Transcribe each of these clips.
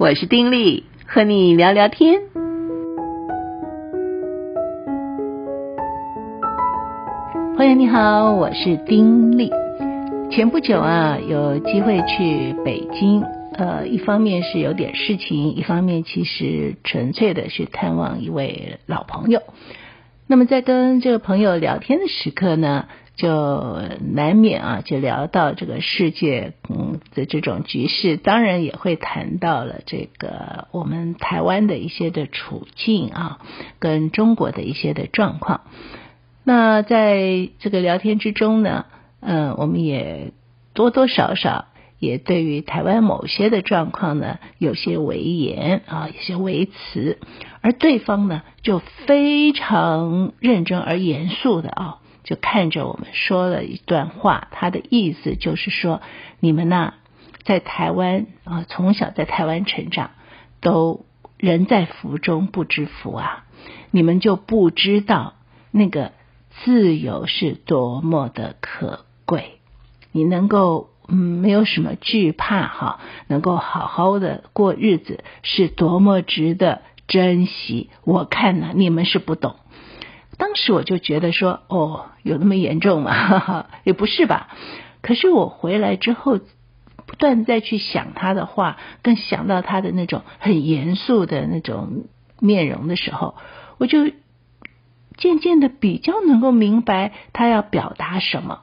我是丁力，和你聊聊天。朋友你好，我是丁力。前不久啊，有机会去北京，呃，一方面是有点事情，一方面其实纯粹的去探望一位老朋友。那么在跟这个朋友聊天的时刻呢，就难免啊，就聊到这个世界嗯的这种局势，当然也会谈到了这个我们台湾的一些的处境啊，跟中国的一些的状况。那在这个聊天之中呢，嗯，我们也多多少少也对于台湾某些的状况呢，有些微言啊，有些微词，而对方呢就非常认真而严肃的啊，就看着我们说了一段话，他的意思就是说，你们呐，在台湾啊，从小在台湾成长，都人在福中不知福啊，你们就不知道那个自由是多么的可。贵，你能够嗯没有什么惧怕哈，能够好好的过日子是多么值得珍惜。我看呢，你们是不懂。当时我就觉得说，哦，有那么严重吗？哈哈，也不是吧。可是我回来之后，不断再去想他的话，更想到他的那种很严肃的那种面容的时候，我就渐渐的比较能够明白他要表达什么。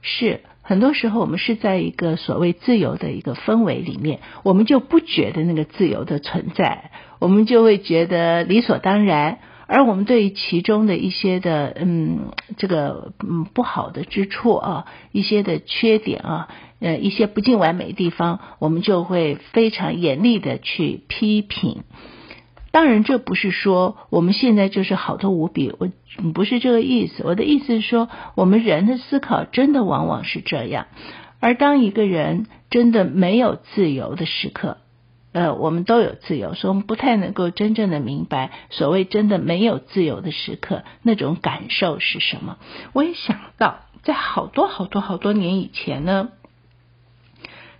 是，很多时候我们是在一个所谓自由的一个氛围里面，我们就不觉得那个自由的存在，我们就会觉得理所当然。而我们对于其中的一些的嗯这个嗯不好的之处啊，一些的缺点啊，呃一些不尽完美的地方，我们就会非常严厉的去批评。当然，这不是说我们现在就是好的无比，我不是这个意思。我的意思是说，我们人的思考真的往往是这样。而当一个人真的没有自由的时刻，呃，我们都有自由，所以我们不太能够真正的明白所谓真的没有自由的时刻那种感受是什么。我也想到，在好多好多好多年以前呢，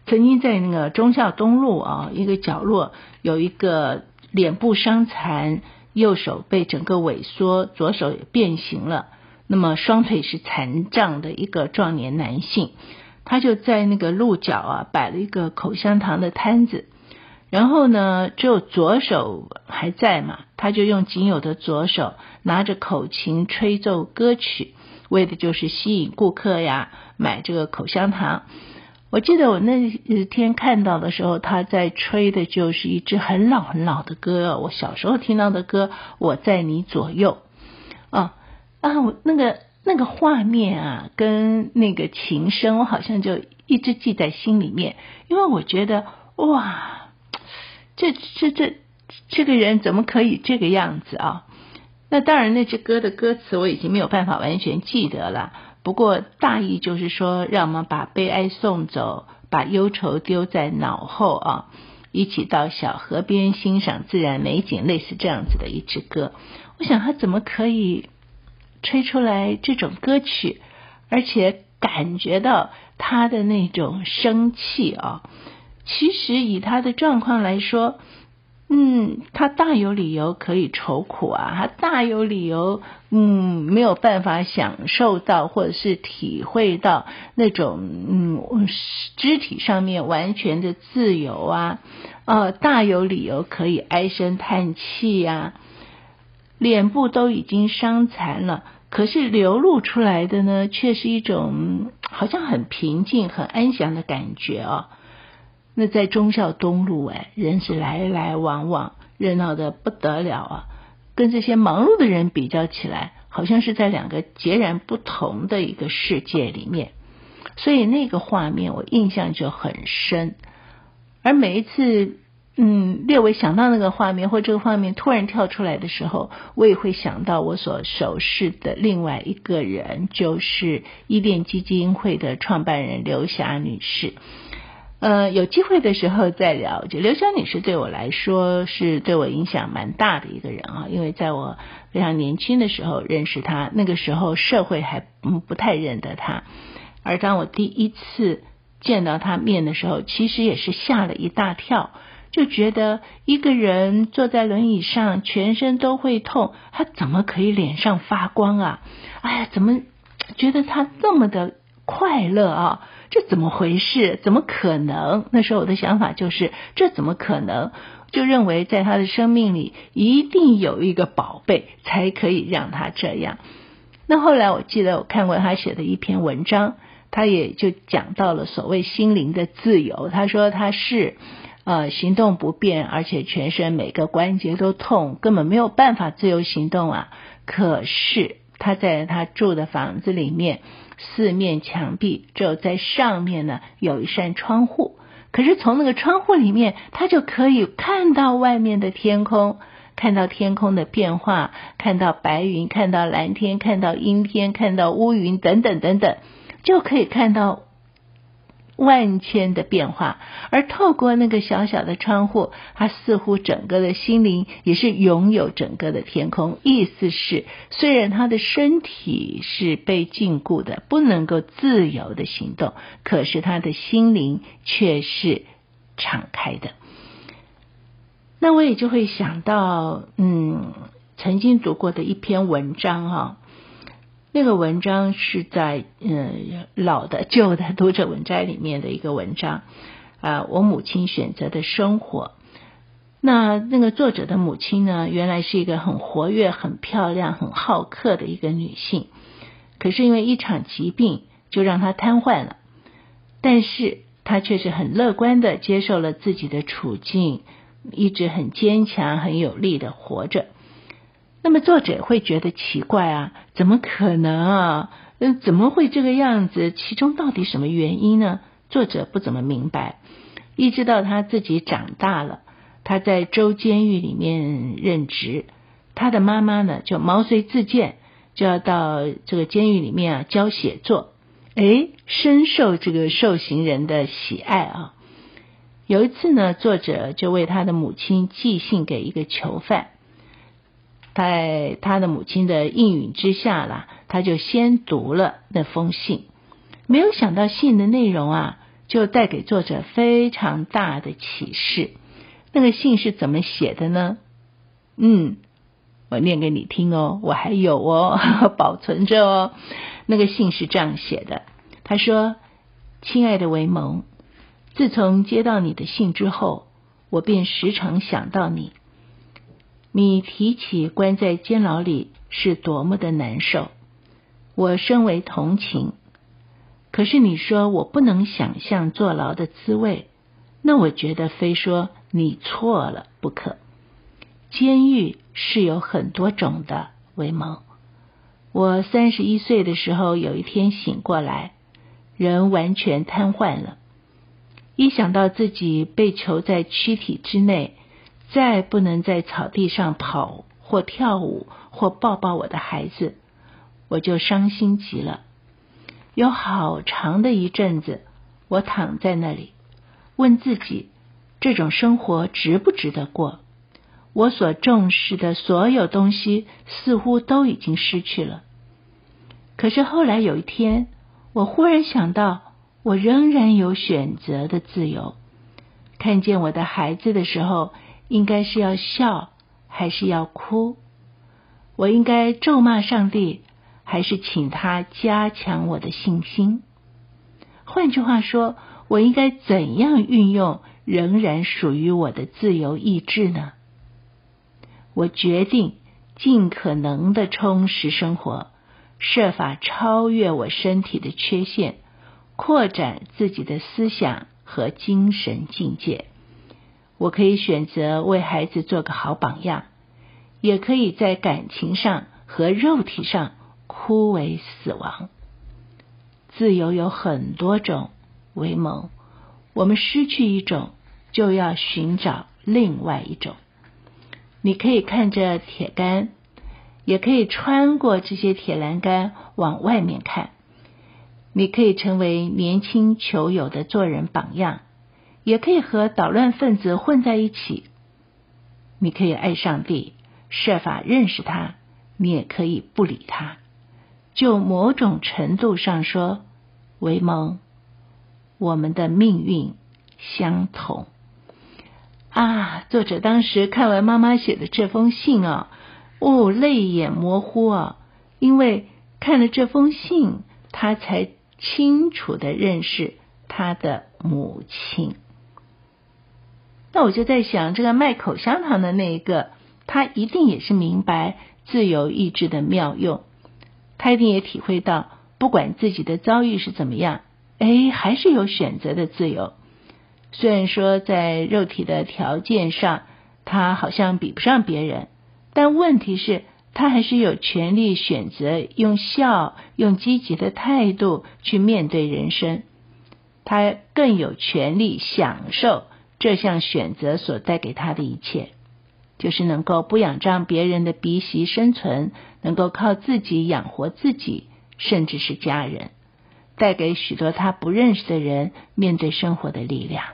曾经在那个忠孝东路啊一个角落有一个。脸部伤残，右手被整个萎缩，左手也变形了。那么双腿是残障的一个壮年男性，他就在那个路角啊摆了一个口香糖的摊子。然后呢，只有左手还在嘛，他就用仅有的左手拿着口琴吹奏歌曲，为的就是吸引顾客呀买这个口香糖。我记得我那天看到的时候，他在吹的就是一支很老很老的歌，我小时候听到的歌《我在你左右》啊啊，我那个那个画面啊，跟那个琴声，我好像就一直记在心里面，因为我觉得哇，这这这这个人怎么可以这个样子啊？那当然，那支歌的歌词我已经没有办法完全记得了。不过大意就是说，让我们把悲哀送走，把忧愁丢在脑后啊，一起到小河边欣赏自然美景，类似这样子的一支歌。我想他怎么可以吹出来这种歌曲，而且感觉到他的那种生气啊？其实以他的状况来说。嗯，他大有理由可以愁苦啊，他大有理由，嗯，没有办法享受到或者是体会到那种嗯肢体上面完全的自由啊，呃，大有理由可以唉声叹气呀，脸部都已经伤残了，可是流露出来的呢，却是一种好像很平静、很安详的感觉啊。那在忠孝东路哎，人是来来往往，热闹得不得了啊！跟这些忙碌的人比较起来，好像是在两个截然不同的一个世界里面。所以那个画面我印象就很深。而每一次，嗯，略微想到那个画面，或这个画面突然跳出来的时候，我也会想到我所熟识的另外一个人，就是伊甸基金会的创办人刘霞女士。呃，有机会的时候再聊。就刘湘女士对我来说是对我影响蛮大的一个人啊，因为在我非常年轻的时候认识她，那个时候社会还不太认得她，而当我第一次见到她面的时候，其实也是吓了一大跳。就觉得一个人坐在轮椅上，全身都会痛，他怎么可以脸上发光啊？哎呀，怎么觉得他这么的快乐啊？这怎么回事？怎么可能？那时候我的想法就是，这怎么可能？就认为在他的生命里一定有一个宝贝，才可以让他这样。那后来我记得我看过他写的一篇文章，他也就讲到了所谓心灵的自由。他说他是呃行动不便，而且全身每个关节都痛，根本没有办法自由行动啊。可是他在他住的房子里面，四面墙壁只有在上面呢有一扇窗户，可是从那个窗户里面，他就可以看到外面的天空。看到天空的变化，看到白云，看到蓝天，看到阴天，看到乌云，等等等等，就可以看到万千的变化。而透过那个小小的窗户，他似乎整个的心灵也是拥有整个的天空。意思是，虽然他的身体是被禁锢的，不能够自由的行动，可是他的心灵却是敞开的。那我也就会想到，嗯，曾经读过的一篇文章哈，那个文章是在嗯老的旧的读者文摘里面的一个文章啊，我母亲选择的生活。那那个作者的母亲呢，原来是一个很活跃、很漂亮、很好客的一个女性，可是因为一场疾病就让她瘫痪了，但是她却是很乐观的接受了自己的处境。一直很坚强、很有力的活着。那么作者会觉得奇怪啊，怎么可能啊？嗯，怎么会这个样子？其中到底什么原因呢？作者不怎么明白。一直到他自己长大了，他在州监狱里面任职，他的妈妈呢就毛遂自荐，就要到这个监狱里面啊教写作。诶，深受这个受刑人的喜爱啊。有一次呢，作者就为他的母亲寄信给一个囚犯，在他的母亲的应允之下啦，他就先读了那封信，没有想到信的内容啊，就带给作者非常大的启示。那个信是怎么写的呢？嗯，我念给你听哦，我还有哦，保存着哦。那个信是这样写的，他说：“亲爱的维蒙。”自从接到你的信之后，我便时常想到你。你提起关在监牢里是多么的难受，我深为同情。可是你说我不能想象坐牢的滋味，那我觉得非说你错了不可。监狱是有很多种的，维蒙。我三十一岁的时候，有一天醒过来，人完全瘫痪了。一想到自己被囚在躯体之内，再不能在草地上跑或跳舞或抱抱我的孩子，我就伤心极了。有好长的一阵子，我躺在那里，问自己：这种生活值不值得过？我所重视的所有东西似乎都已经失去了。可是后来有一天，我忽然想到。我仍然有选择的自由。看见我的孩子的时候，应该是要笑还是要哭？我应该咒骂上帝，还是请他加强我的信心？换句话说，我应该怎样运用仍然属于我的自由意志呢？我决定尽可能的充实生活，设法超越我身体的缺陷。扩展自己的思想和精神境界。我可以选择为孩子做个好榜样，也可以在感情上和肉体上枯萎死亡。自由有很多种，维蒙。我们失去一种，就要寻找另外一种。你可以看着铁杆，也可以穿过这些铁栏杆往外面看。你可以成为年轻球友的做人榜样，也可以和捣乱分子混在一起。你可以爱上帝，设法认识他；你也可以不理他。就某种程度上说，维蒙，我们的命运相同。啊，作者当时看完妈妈写的这封信啊，哦，泪眼模糊啊，因为看了这封信，他才清楚的认识他的母亲。那我就在想，这个卖口香糖的那一个，他一定也是明白自由意志的妙用，他一定也体会到，不管自己的遭遇是怎么样，哎，还是有选择的自由。虽然说在肉体的条件上，他好像比不上别人，但问题是，他还是有权利选择用笑、用积极的态度去面对人生。他更有权利享受这项选择所带给他的一切，就是能够不仰仗别人的鼻息生存，能够靠自己养活自己，甚至是家人，带给许多他不认识的人面对生活的力量。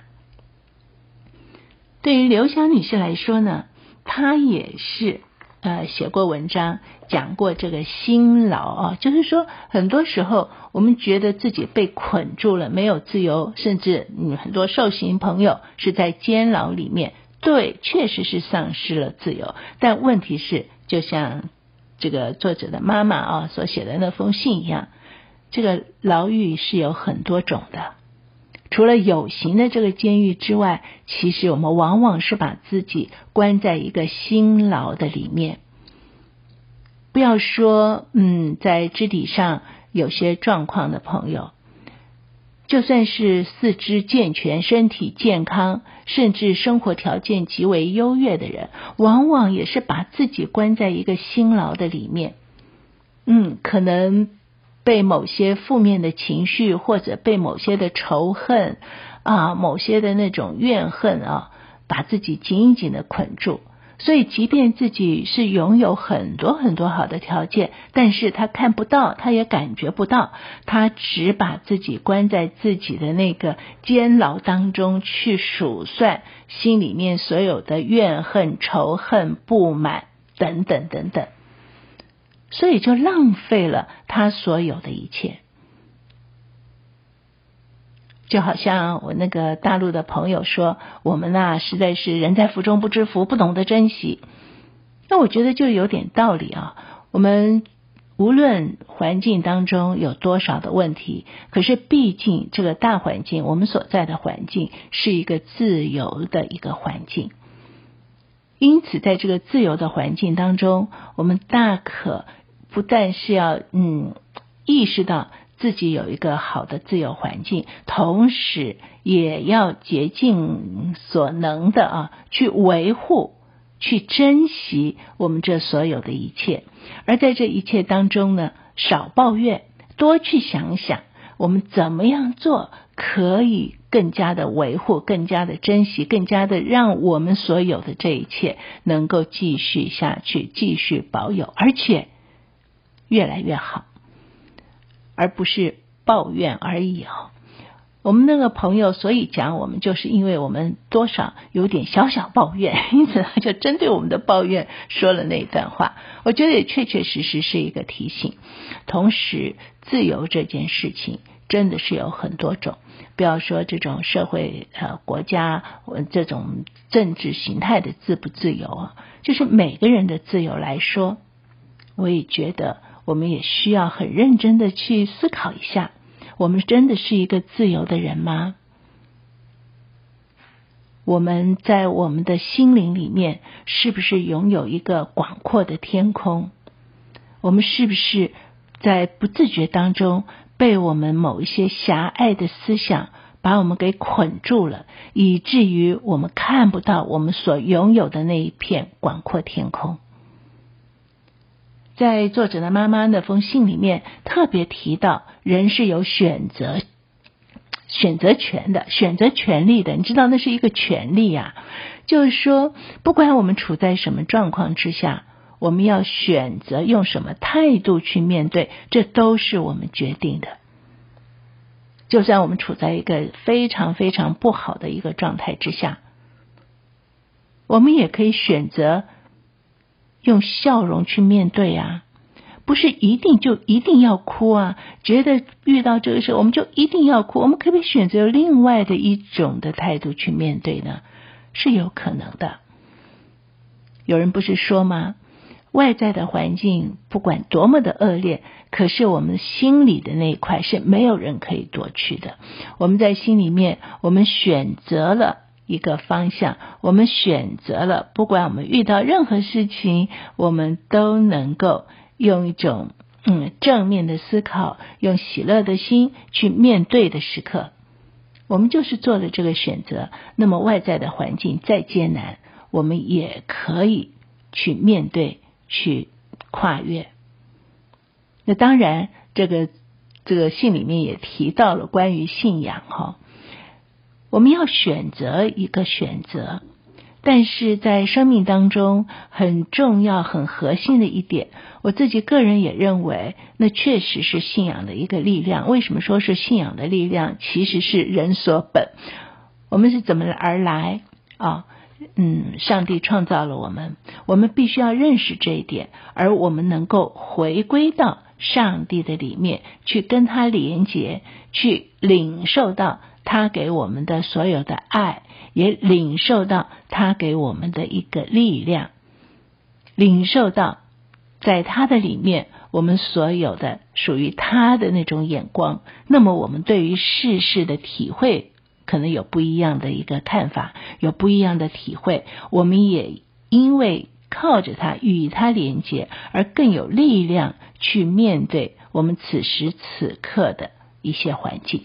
对于刘翔女士来说呢，她也是呃写过文章讲过这个辛劳啊，就是说很多时候我们觉得自己被捆住了，没有自由，甚至嗯很多受刑朋友是在监牢里面，对，确实是丧失了自由。但问题是，就像这个作者的妈妈啊所写的那封信一样，这个牢狱是有很多种的。除了有形的这个监狱之外，其实我们往往是把自己关在一个辛劳的里面。不要说，嗯，在肢体上有些状况的朋友，就算是四肢健全、身体健康，甚至生活条件极为优越的人，往往也是把自己关在一个辛劳的里面。嗯，可能。被某些负面的情绪，或者被某些的仇恨啊，某些的那种怨恨啊，把自己紧紧的捆住。所以，即便自己是拥有很多很多好的条件，但是他看不到，他也感觉不到，他只把自己关在自己的那个监牢当中去数算心里面所有的怨恨、仇恨、不满等等等等。所以就浪费了他所有的一切，就好像我那个大陆的朋友说：“我们呐，实在是人在福中不知福，不懂得珍惜。”那我觉得就有点道理啊。我们无论环境当中有多少的问题，可是毕竟这个大环境，我们所在的环境是一个自由的一个环境，因此在这个自由的环境当中，我们大可。不但是要嗯意识到自己有一个好的自由环境，同时也要竭尽所能的啊去维护、去珍惜我们这所有的一切。而在这一切当中呢，少抱怨，多去想想我们怎么样做可以更加的维护、更加的珍惜、更加的让我们所有的这一切能够继续下去、继续保有，而且。越来越好，而不是抱怨而已哦。我们那个朋友，所以讲我们，就是因为我们多少有点小小抱怨，因此他就针对我们的抱怨说了那一段话。我觉得也确确实实是一个提醒。同时，自由这件事情真的是有很多种，不要说这种社会呃国家这种政治形态的自不自由啊，就是每个人的自由来说，我也觉得。我们也需要很认真的去思考一下，我们真的是一个自由的人吗？我们在我们的心灵里面，是不是拥有一个广阔的天空？我们是不是在不自觉当中，被我们某一些狭隘的思想把我们给捆住了，以至于我们看不到我们所拥有的那一片广阔天空？在作者的妈妈那封信里面，特别提到人是有选择选择权的，选择权利的。你知道那是一个权利啊，就是说，不管我们处在什么状况之下，我们要选择用什么态度去面对，这都是我们决定的。就算我们处在一个非常非常不好的一个状态之下，我们也可以选择。用笑容去面对啊，不是一定就一定要哭啊。觉得遇到这个事，我们就一定要哭。我们可不可以选择另外的一种的态度去面对呢？是有可能的。有人不是说吗？外在的环境不管多么的恶劣，可是我们心里的那一块是没有人可以夺去的。我们在心里面，我们选择了一个方向，我们选择了，不管我们遇到任何事情，我们都能够用一种嗯正面的思考，用喜乐的心去面对的时刻，我们就是做了这个选择。那么外在的环境再艰难，我们也可以去面对，去跨越。那当然，这个这个信里面也提到了关于信仰哈。我们要选择一个选择，但是在生命当中很重要、很核心的一点，我自己个人也认为，那确实是信仰的一个力量。为什么说是信仰的力量？其实是人所本。我们是怎么而来啊？嗯，上帝创造了我们，我们必须要认识这一点，而我们能够回归到上帝的里面去跟他连接，去领受到。他给我们的所有的爱，也领受到他给我们的一个力量，领受到在他的里面，我们所有的属于他的那种眼光。那么，我们对于世事的体会，可能有不一样的一个看法，有不一样的体会。我们也因为靠着他与他连接，而更有力量去面对我们此时此刻的一些环境。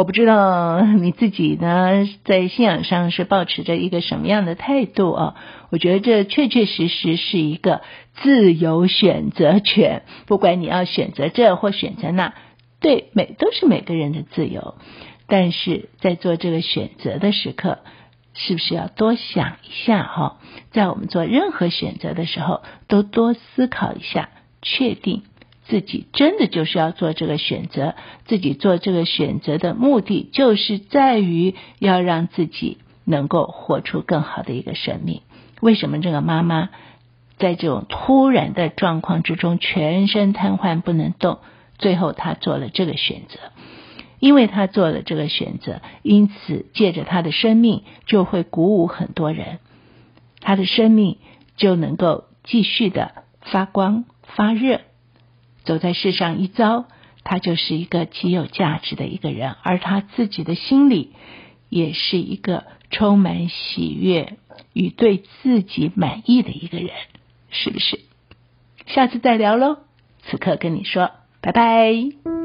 我不知道你自己呢，在信仰上是抱持着一个什么样的态度啊？我觉得这确确实实是一个自由选择权，不管你要选择这或选择那，对，每都是每个人的自由。但是在做这个选择的时刻，是不是要多想一下哈？在我们做任何选择的时候，都多思考一下，确定。自己真的就是要做这个选择，自己做这个选择的目的就是在于要让自己能够活出更好的一个生命。为什么这个妈妈在这种突然的状况之中，全身瘫痪不能动？最后她做了这个选择，因为她做了这个选择，因此借着她的生命就会鼓舞很多人，她的生命就能够继续的发光发热。走在世上一遭，他就是一个极有价值的一个人，而他自己的心里也是一个充满喜悦与对自己满意的一个人，是不是？下次再聊喽。此刻跟你说，拜拜。